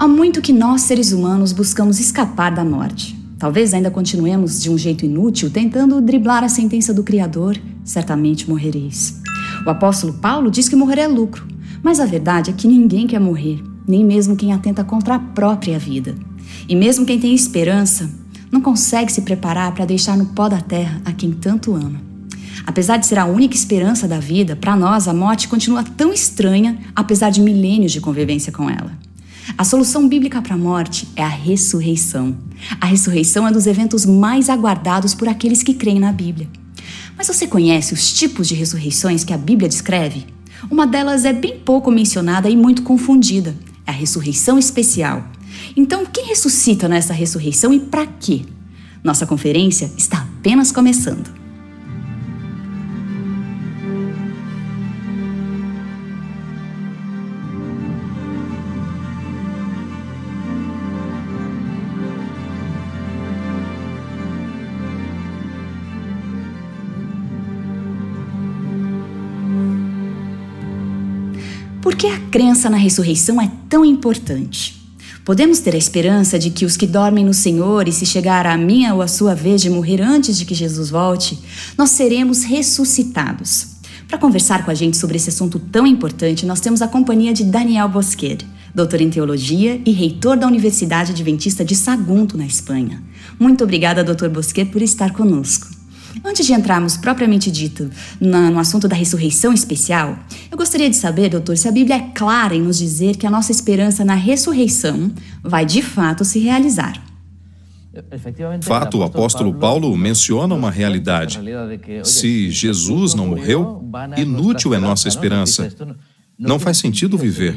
Há muito que nós, seres humanos, buscamos escapar da morte. Talvez ainda continuemos de um jeito inútil tentando driblar a sentença do Criador: certamente morrereis. O apóstolo Paulo diz que morrer é lucro, mas a verdade é que ninguém quer morrer, nem mesmo quem atenta contra a própria vida. E mesmo quem tem esperança, não consegue se preparar para deixar no pó da terra a quem tanto ama. Apesar de ser a única esperança da vida, para nós a morte continua tão estranha, apesar de milênios de convivência com ela. A solução bíblica para a morte é a ressurreição. A ressurreição é um dos eventos mais aguardados por aqueles que creem na Bíblia. Mas você conhece os tipos de ressurreições que a Bíblia descreve? Uma delas é bem pouco mencionada e muito confundida: é a ressurreição especial. Então, quem ressuscita nessa ressurreição e para quê? Nossa conferência está apenas começando. Que a crença na ressurreição é tão importante? Podemos ter a esperança de que os que dormem no Senhor e se chegar a minha ou a sua vez de morrer antes de que Jesus volte, nós seremos ressuscitados. Para conversar com a gente sobre esse assunto tão importante, nós temos a companhia de Daniel Bosquer, doutor em teologia e reitor da Universidade Adventista de Sagunto, na Espanha. Muito obrigada, doutor Bosquer, por estar conosco. Antes de entrarmos propriamente dito no assunto da ressurreição especial, eu gostaria de saber, doutor, se a Bíblia é clara em nos dizer que a nossa esperança na ressurreição vai de fato se realizar. Fato, o apóstolo Paulo menciona uma realidade. Se Jesus não morreu, inútil é nossa esperança. Não faz sentido viver,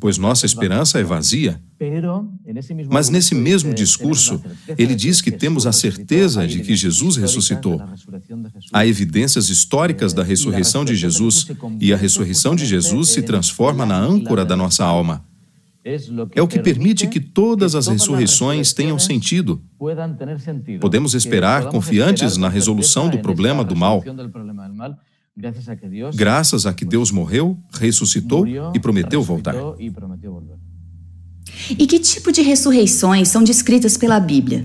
pois nossa esperança é vazia. Mas nesse mesmo discurso, ele diz que temos a certeza de que Jesus ressuscitou. Há evidências históricas da ressurreição de Jesus, e a ressurreição de Jesus se transforma na âncora da nossa alma. É o que permite que todas as ressurreições tenham sentido. Podemos esperar confiantes na resolução do problema do mal. Graças a que Deus morreu, ressuscitou e prometeu voltar. E que tipo de ressurreições são descritas pela Bíblia?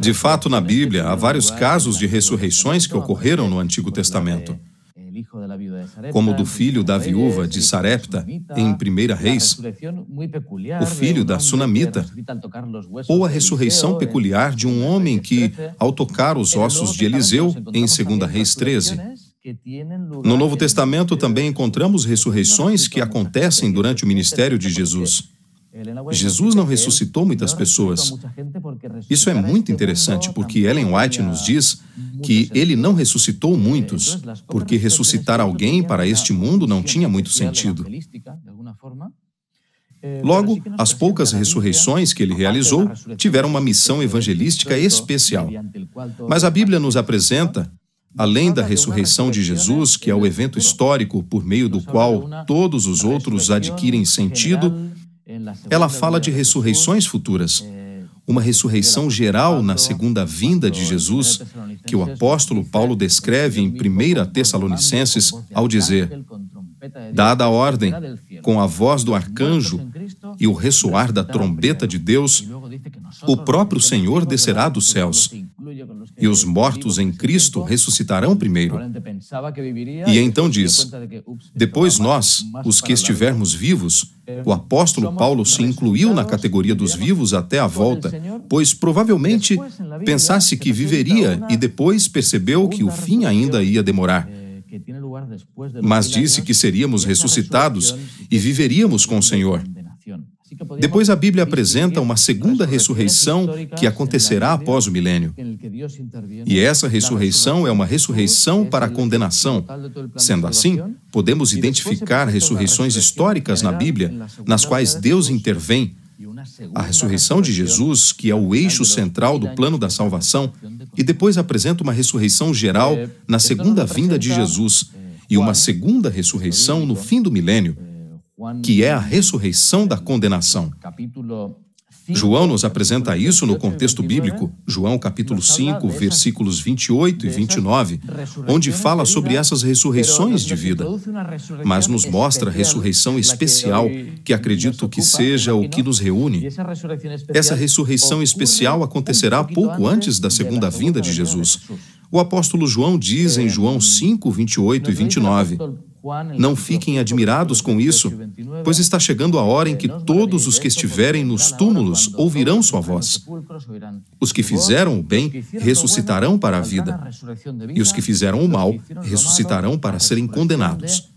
De fato, na Bíblia, há vários casos de ressurreições que ocorreram no Antigo Testamento como do filho da viúva de Sarepta, em 1 Reis, o filho da Sunamita, ou a ressurreição peculiar de um homem que, ao tocar os ossos de Eliseu, em 2 Reis 13. No Novo Testamento também encontramos ressurreições que acontecem durante o ministério de Jesus. Jesus não ressuscitou muitas pessoas. Isso é muito interessante porque Ellen White nos diz que ele não ressuscitou muitos, porque ressuscitar alguém para este mundo não tinha muito sentido. Logo, as poucas ressurreições que ele realizou tiveram uma missão evangelística especial. Mas a Bíblia nos apresenta, além da ressurreição de Jesus, que é o evento histórico por meio do qual todos os outros adquirem sentido, ela fala de ressurreições futuras, uma ressurreição geral na segunda vinda de Jesus, que o apóstolo Paulo descreve em 1 Tessalonicenses ao dizer: Dada a ordem, com a voz do arcanjo e o ressoar da trombeta de Deus, o próprio Senhor descerá dos céus e os mortos em Cristo ressuscitarão primeiro. E então diz: Depois nós, os que estivermos vivos, o apóstolo Paulo se incluiu na categoria dos vivos até a volta, pois provavelmente pensasse que viveria e depois percebeu que o fim ainda ia demorar. Mas disse que seríamos ressuscitados e viveríamos com o Senhor. Depois a Bíblia apresenta uma segunda ressurreição que acontecerá após o milênio. E essa ressurreição é uma ressurreição para a condenação. Sendo assim, podemos identificar ressurreições históricas na Bíblia, nas quais Deus intervém. A ressurreição de Jesus, que é o eixo central do plano da salvação, e depois apresenta uma ressurreição geral na segunda vinda de Jesus e uma segunda ressurreição no fim do milênio que é a ressurreição da condenação. João nos apresenta isso no contexto bíblico, João capítulo 5, versículos 28 e 29, onde fala sobre essas ressurreições de vida, mas nos mostra a ressurreição especial, que acredito que seja o que nos reúne. Essa ressurreição especial acontecerá pouco antes da segunda vinda de Jesus. O apóstolo João diz em João 5, 28 e 29: não fiquem admirados com isso, pois está chegando a hora em que todos os que estiverem nos túmulos ouvirão sua voz. Os que fizeram o bem ressuscitarão para a vida, e os que fizeram o mal ressuscitarão para serem condenados.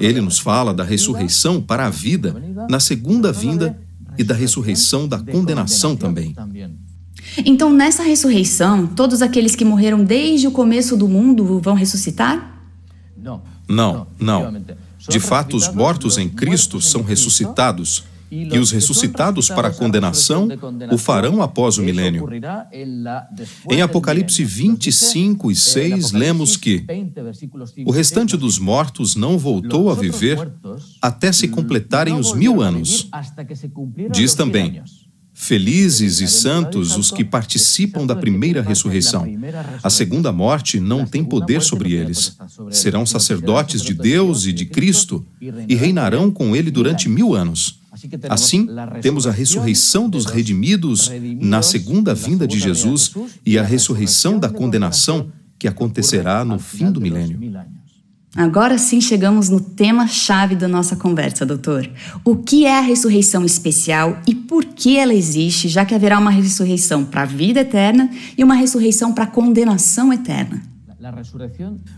Ele nos fala da ressurreição para a vida na segunda vinda e da ressurreição da condenação também. Então, nessa ressurreição, todos aqueles que morreram desde o começo do mundo vão ressuscitar? Não, não. De fato, os mortos em Cristo são ressuscitados, e os ressuscitados para a condenação o farão após o milênio. Em Apocalipse 25 e 6, lemos que o restante dos mortos não voltou a viver até se completarem os mil anos. Diz também. Felizes e santos os que participam da primeira ressurreição. A segunda morte não tem poder sobre eles. Serão sacerdotes de Deus e de Cristo e reinarão com ele durante mil anos. Assim, temos a ressurreição dos redimidos na segunda vinda de Jesus e a ressurreição da condenação que acontecerá no fim do milênio. Agora sim chegamos no tema-chave da nossa conversa, doutor. O que é a ressurreição especial e por que ela existe, já que haverá uma ressurreição para a vida eterna e uma ressurreição para a condenação eterna?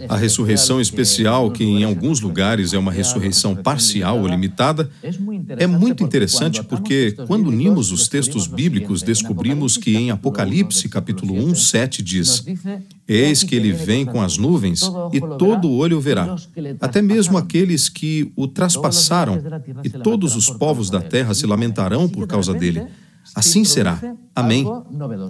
A ressurreição especial, que em alguns lugares é uma ressurreição parcial ou limitada, é muito interessante porque, quando unimos os textos bíblicos, descobrimos que em Apocalipse, capítulo 1, 7 diz: Eis que ele vem com as nuvens e todo olho verá, até mesmo aqueles que o traspassaram, e todos os povos da terra se lamentarão por causa dele. Assim será. Amém.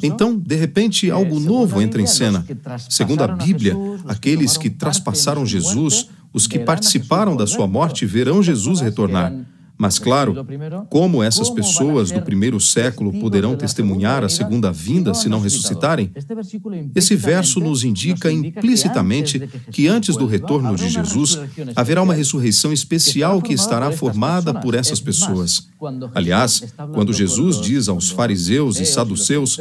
Então, de repente, algo novo entra em cena. Segundo a Bíblia, aqueles que traspassaram Jesus, os que participaram da sua morte, verão Jesus retornar. Mas, claro, como essas pessoas do primeiro século poderão testemunhar a segunda vinda se não ressuscitarem? Esse verso nos indica implicitamente que antes do retorno de Jesus haverá uma ressurreição especial que estará formada por essas pessoas. Aliás, quando Jesus diz aos fariseus e saduceus,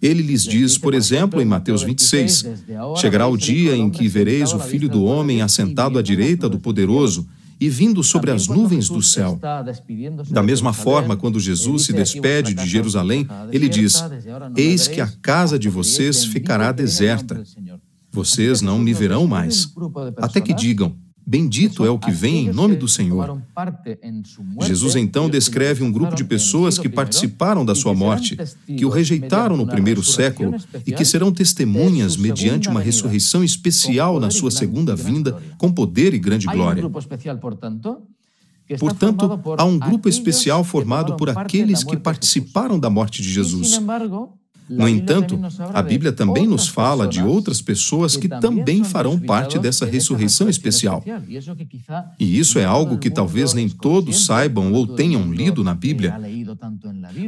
ele lhes diz, por exemplo, em Mateus 26, Chegará o dia em que vereis o Filho do Homem assentado à direita do Poderoso e vindo sobre as nuvens do céu. Da mesma forma, quando Jesus se despede de Jerusalém, ele diz: Eis que a casa de vocês ficará deserta. Vocês não me verão mais, até que digam: Bendito é o que vem em nome do Senhor. Jesus então descreve um grupo de pessoas que participaram da sua morte, que o rejeitaram no primeiro século e que serão testemunhas mediante uma ressurreição especial na sua segunda vinda, com poder e grande glória. Portanto, há um grupo especial formado por aqueles que participaram da morte de Jesus. No entanto, a Bíblia também nos fala de outras pessoas que também farão parte dessa ressurreição especial. E isso é algo que talvez nem todos saibam ou tenham lido na Bíblia.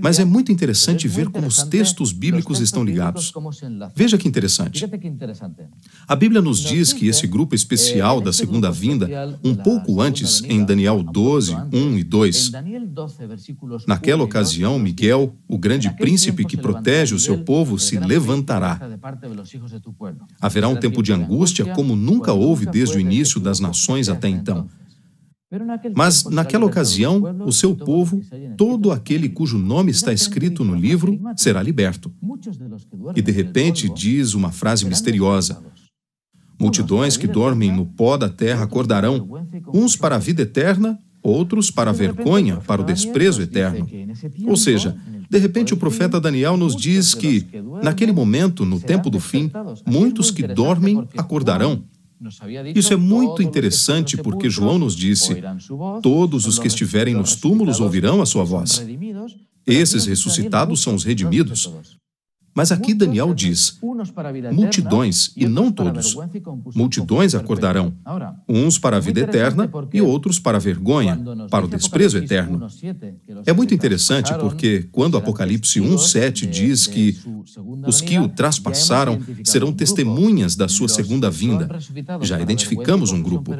Mas é muito interessante ver como os textos bíblicos estão ligados. Veja que interessante. A Bíblia nos diz que esse grupo especial da segunda vinda, um pouco antes, em Daniel 12, 1 e 2, naquela ocasião, Miguel, o grande príncipe que protege o seu seu povo se levantará. Haverá um tempo de angústia como nunca houve desde o início das nações até então. Mas, naquela ocasião, o seu povo, todo aquele cujo nome está escrito no livro, será liberto. E, de repente, diz uma frase misteriosa: Multidões que dormem no pó da terra acordarão, uns para a vida eterna, outros para a vergonha, para o desprezo eterno. Ou seja, de repente, o profeta Daniel nos diz que, naquele momento, no tempo do fim, muitos que dormem acordarão. Isso é muito interessante porque João nos disse: Todos os que estiverem nos túmulos ouvirão a sua voz. Esses ressuscitados são os redimidos. Mas aqui Daniel diz: multidões e não todos. Multidões acordarão, uns para a vida eterna e outros para a vergonha, para o desprezo eterno. É muito interessante porque, quando Apocalipse 1,7 diz que os que o traspassaram serão testemunhas da sua segunda vinda, já identificamos um grupo.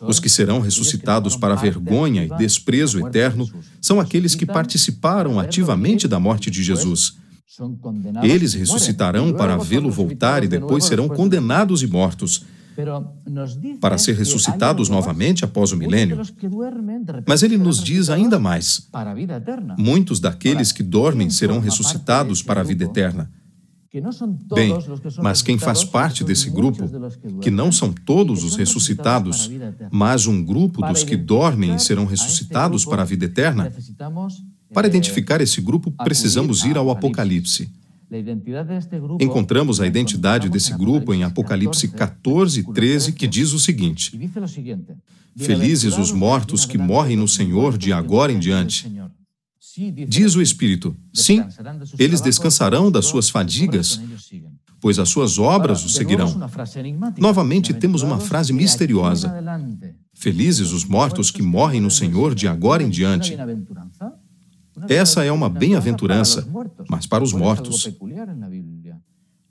Os que serão ressuscitados para vergonha e desprezo eterno são aqueles que participaram ativamente da morte de Jesus. Eles ressuscitarão para vê-lo voltar e depois serão condenados e mortos, para ser ressuscitados novamente após o milênio. Mas ele nos diz ainda mais: muitos daqueles que dormem serão ressuscitados para a vida eterna. Bem, mas quem faz parte desse grupo, que não são todos os ressuscitados, mas um grupo dos que dormem e serão ressuscitados para a vida eterna, para identificar esse grupo, precisamos ir ao Apocalipse. Encontramos a identidade desse grupo em Apocalipse 14, 13, que diz o seguinte: Felizes os mortos que morrem no Senhor de agora em diante. Diz o Espírito: Sim, eles descansarão das suas fadigas, pois as suas obras o seguirão. Novamente temos uma frase misteriosa: Felizes os mortos que morrem no Senhor de agora em diante. Essa é uma bem-aventurança, mas para os mortos.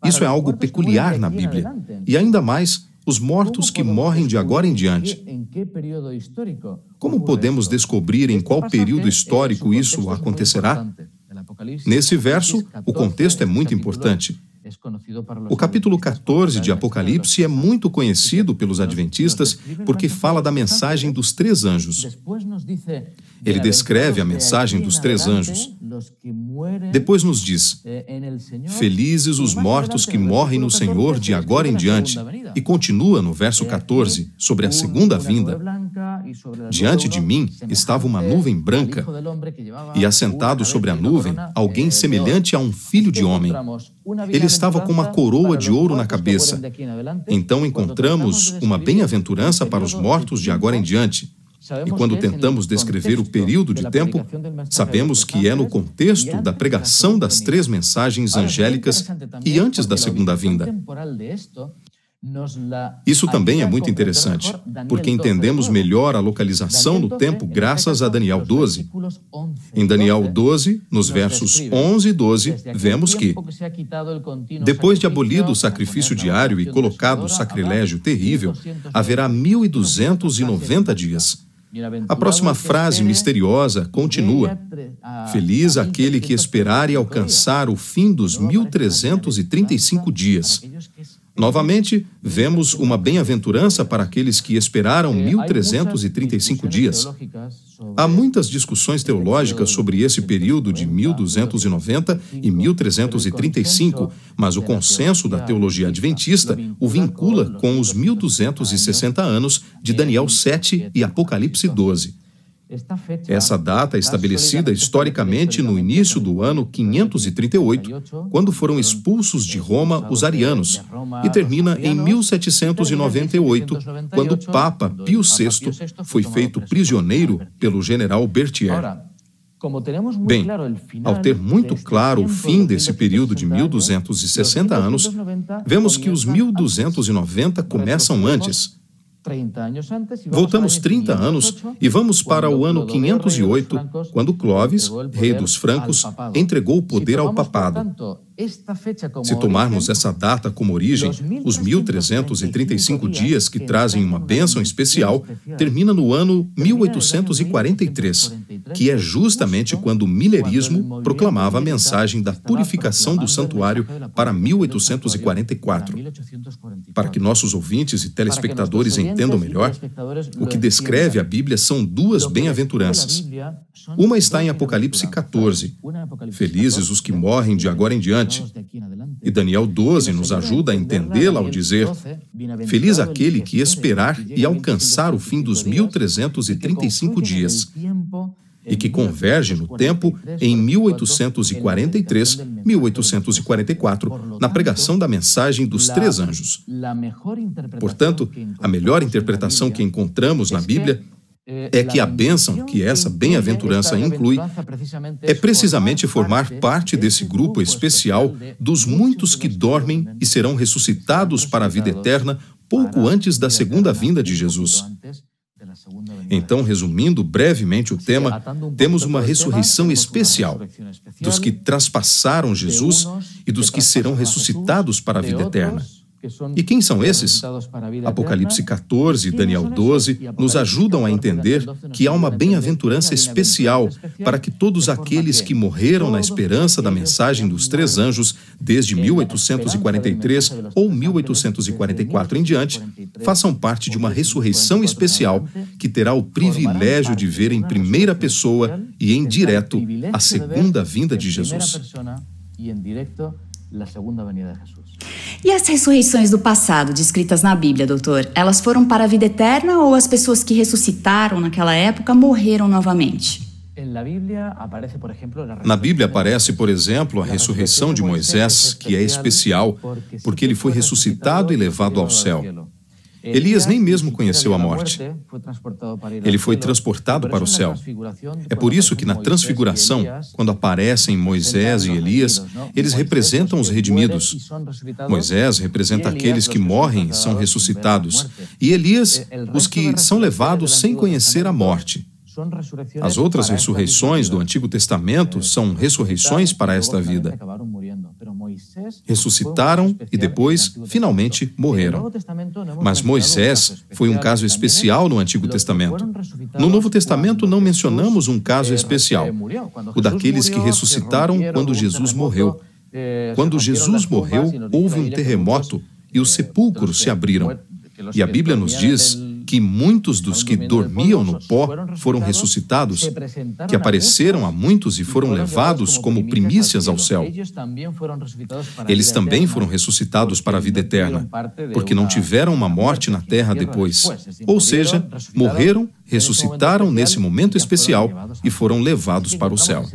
Isso é algo peculiar na Bíblia, e ainda mais os mortos que morrem de agora em diante. Como podemos descobrir em qual período histórico isso acontecerá? Nesse verso, o contexto é muito importante. O capítulo 14 de Apocalipse é muito conhecido pelos adventistas porque fala da mensagem dos três anjos. Ele descreve a mensagem dos três anjos. Depois nos diz: Felizes os mortos que morrem no Senhor de agora em diante. E continua no verso 14 sobre a segunda vinda. Diante de mim estava uma nuvem branca, e assentado sobre a nuvem, alguém semelhante a um filho de homem. Ele estava com uma coroa de ouro na cabeça. Então encontramos uma bem-aventurança para os mortos de agora em diante. E quando tentamos descrever o período de tempo, sabemos que é no contexto da pregação das três mensagens angélicas e antes da segunda vinda. Isso também é muito interessante, porque entendemos melhor a localização no tempo graças a Daniel 12. Em Daniel 12, nos versos 11 e 12, vemos que, depois de abolido o sacrifício diário e colocado o sacrilégio terrível, haverá 1.290 dias. A próxima frase misteriosa continua: Feliz aquele que esperar e alcançar o fim dos 1335 dias. Novamente, vemos uma bem-aventurança para aqueles que esperaram 1335 dias. Há muitas discussões teológicas sobre esse período de 1290 e 1335, mas o consenso da teologia adventista o vincula com os 1260 anos de Daniel 7 e Apocalipse 12. Essa data é estabelecida historicamente no início do ano 538, quando foram expulsos de Roma os arianos, e termina em 1798, quando o Papa Pio VI foi feito prisioneiro pelo general Berthier. Bem, ao ter muito claro o fim desse período de 1260 anos, vemos que os 1290 começam antes Voltamos 30 anos e vamos para o ano 508, quando Clovis, rei dos francos, entregou o poder ao papado. Se tomarmos essa data como origem, os 1335 dias que trazem uma bênção especial termina no ano 1843, que é justamente quando o milerismo proclamava a mensagem da purificação do santuário para 1844. Para que nossos ouvintes e telespectadores entendam melhor, o que descreve a Bíblia são duas bem-aventuranças. Uma está em Apocalipse 14. Felizes os que morrem de agora em diante. E Daniel 12 nos ajuda a entendê-la ao dizer: Feliz aquele que esperar e alcançar o fim dos 1335 dias e que converge no tempo em 1843, 1844, na pregação da mensagem dos três anjos. Portanto, a melhor interpretação que encontramos na Bíblia é que a bênção que essa bem-aventurança inclui é precisamente formar parte desse grupo especial dos muitos que dormem e serão ressuscitados para a vida eterna pouco antes da segunda vinda de Jesus. Então, resumindo brevemente o tema, temos uma ressurreição especial dos que traspassaram Jesus e dos que serão ressuscitados para a vida eterna. E quem são esses? Apocalipse 14 e Daniel 12 nos ajudam a entender que há uma bem-aventurança especial para que todos aqueles que morreram na esperança da mensagem dos três anjos desde 1843 ou 1844 em diante façam parte de uma ressurreição especial que terá o privilégio de ver em primeira pessoa e em direto a segunda vinda de Jesus. E as ressurreições do passado, descritas na Bíblia, doutor, elas foram para a vida eterna ou as pessoas que ressuscitaram naquela época morreram novamente? Na Bíblia aparece, por exemplo, a ressurreição de Moisés, que é especial, porque ele foi ressuscitado e levado ao céu. Elias nem mesmo conheceu a morte. Ele foi transportado para o céu. É por isso que na transfiguração, quando aparecem Moisés e Elias, eles representam os redimidos. Moisés representa aqueles que morrem e são ressuscitados, e Elias, os que são levados sem conhecer a morte. As outras ressurreições do Antigo Testamento são ressurreições para esta vida ressuscitaram e depois, finalmente, morreram. Mas Moisés foi um caso especial no Antigo Testamento. No Novo Testamento não mencionamos um caso especial, o daqueles que ressuscitaram quando Jesus morreu. Quando Jesus morreu, houve um terremoto e os sepulcros se abriram. E a Bíblia nos diz que muitos dos que dormiam no pó foram ressuscitados, que apareceram a muitos e foram levados como primícias ao céu. Eles também foram ressuscitados para a vida eterna, porque não tiveram uma morte na terra depois. Ou seja, morreram, ressuscitaram nesse momento especial e foram levados para o céu.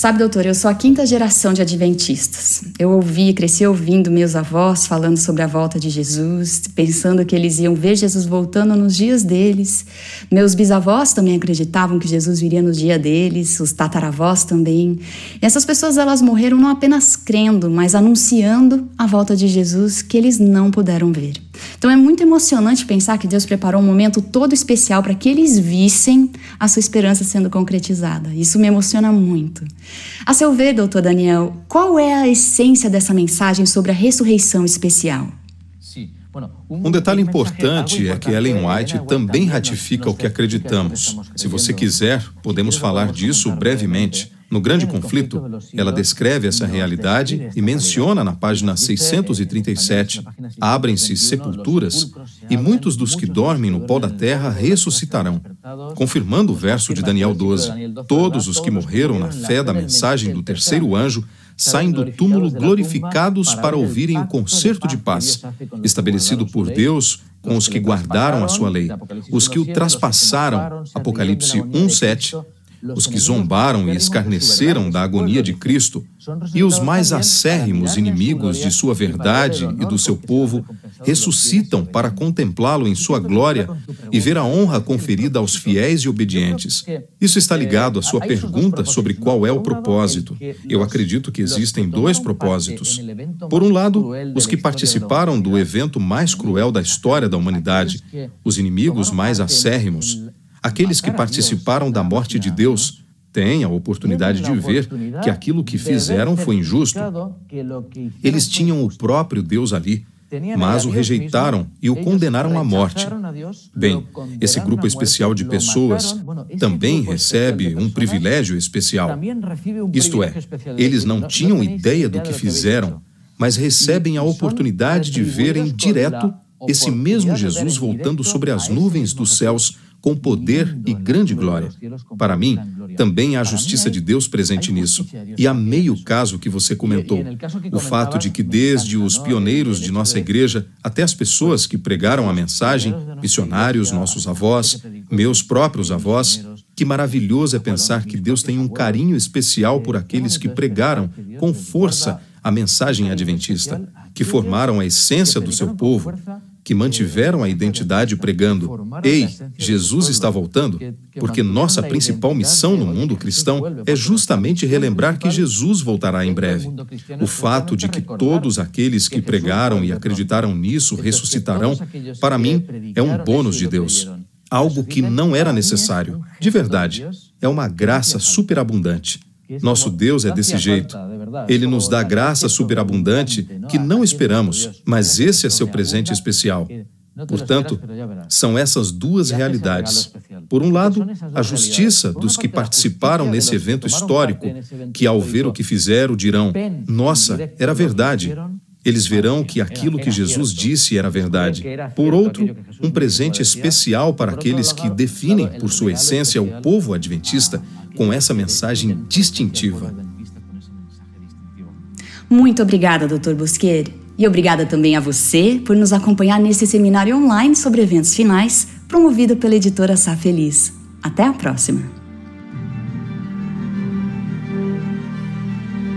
Sabe, doutor, eu sou a quinta geração de adventistas. Eu ouvi e cresci ouvindo meus avós falando sobre a volta de Jesus, pensando que eles iam ver Jesus voltando nos dias deles. Meus bisavós também acreditavam que Jesus viria no dia deles, os tataravós também. E essas pessoas elas morreram não apenas crendo, mas anunciando a volta de Jesus que eles não puderam ver. Então é muito emocionante pensar que Deus preparou um momento todo especial para que eles vissem a sua esperança sendo concretizada. Isso me emociona muito. A seu ver, doutor Daniel, qual é a essência dessa mensagem sobre a ressurreição especial? Um detalhe importante é que Ellen White também ratifica o que acreditamos. Se você quiser, podemos falar disso brevemente. No Grande Conflito, ela descreve essa realidade e menciona na página 637: abrem-se sepulturas e muitos dos que dormem no pó da terra ressuscitarão. Confirmando o verso de Daniel 12: todos os que morreram na fé da mensagem do terceiro anjo saem do túmulo glorificados para ouvirem o concerto de paz, estabelecido por Deus com os que guardaram a sua lei, os que o traspassaram. Apocalipse 1, 7 os que zombaram e escarneceram da agonia de Cristo, e os mais acérrimos inimigos de sua verdade e do seu povo ressuscitam para contemplá-lo em sua glória e ver a honra conferida aos fiéis e obedientes. Isso está ligado à sua pergunta sobre qual é o propósito. Eu acredito que existem dois propósitos. Por um lado, os que participaram do evento mais cruel da história da humanidade, os inimigos mais acérrimos, Aqueles que participaram da morte de Deus têm a oportunidade de ver que aquilo que fizeram foi injusto. Eles tinham o próprio Deus ali, mas o rejeitaram e o condenaram à morte. Bem, esse grupo especial de pessoas também recebe um privilégio especial. Isto é, eles não tinham ideia do que fizeram, mas recebem a oportunidade de ver em direto esse mesmo Jesus voltando sobre as nuvens dos céus com poder e grande glória. Para mim, também há a justiça de Deus presente nisso. E amei o caso que você comentou, o fato de que desde os pioneiros de nossa igreja até as pessoas que pregaram a mensagem, missionários, nossos avós, meus próprios avós, que maravilhoso é pensar que Deus tem um carinho especial por aqueles que pregaram com força a mensagem adventista, que formaram a essência do seu povo que mantiveram a identidade pregando: Ei, Jesus está voltando? Porque nossa principal missão no mundo cristão é justamente relembrar que Jesus voltará em breve. O fato de que todos aqueles que pregaram e acreditaram nisso ressuscitarão, para mim, é um bônus de Deus. Algo que não era necessário. De verdade, é uma graça superabundante. Nosso Deus é desse jeito. Ele nos dá graça superabundante que não esperamos, mas esse é seu presente especial. Portanto, são essas duas realidades. Por um lado, a justiça dos que participaram nesse evento histórico, que ao ver o que fizeram dirão: Nossa, era verdade. Eles verão que aquilo que Jesus disse era verdade. Por outro, um presente especial para aqueles que definem, por sua essência, o povo adventista com essa mensagem distintiva. Muito obrigada, Dr. Bosquet. E obrigada também a você por nos acompanhar nesse seminário online sobre eventos finais, promovido pela editora Sá Feliz. Até a próxima!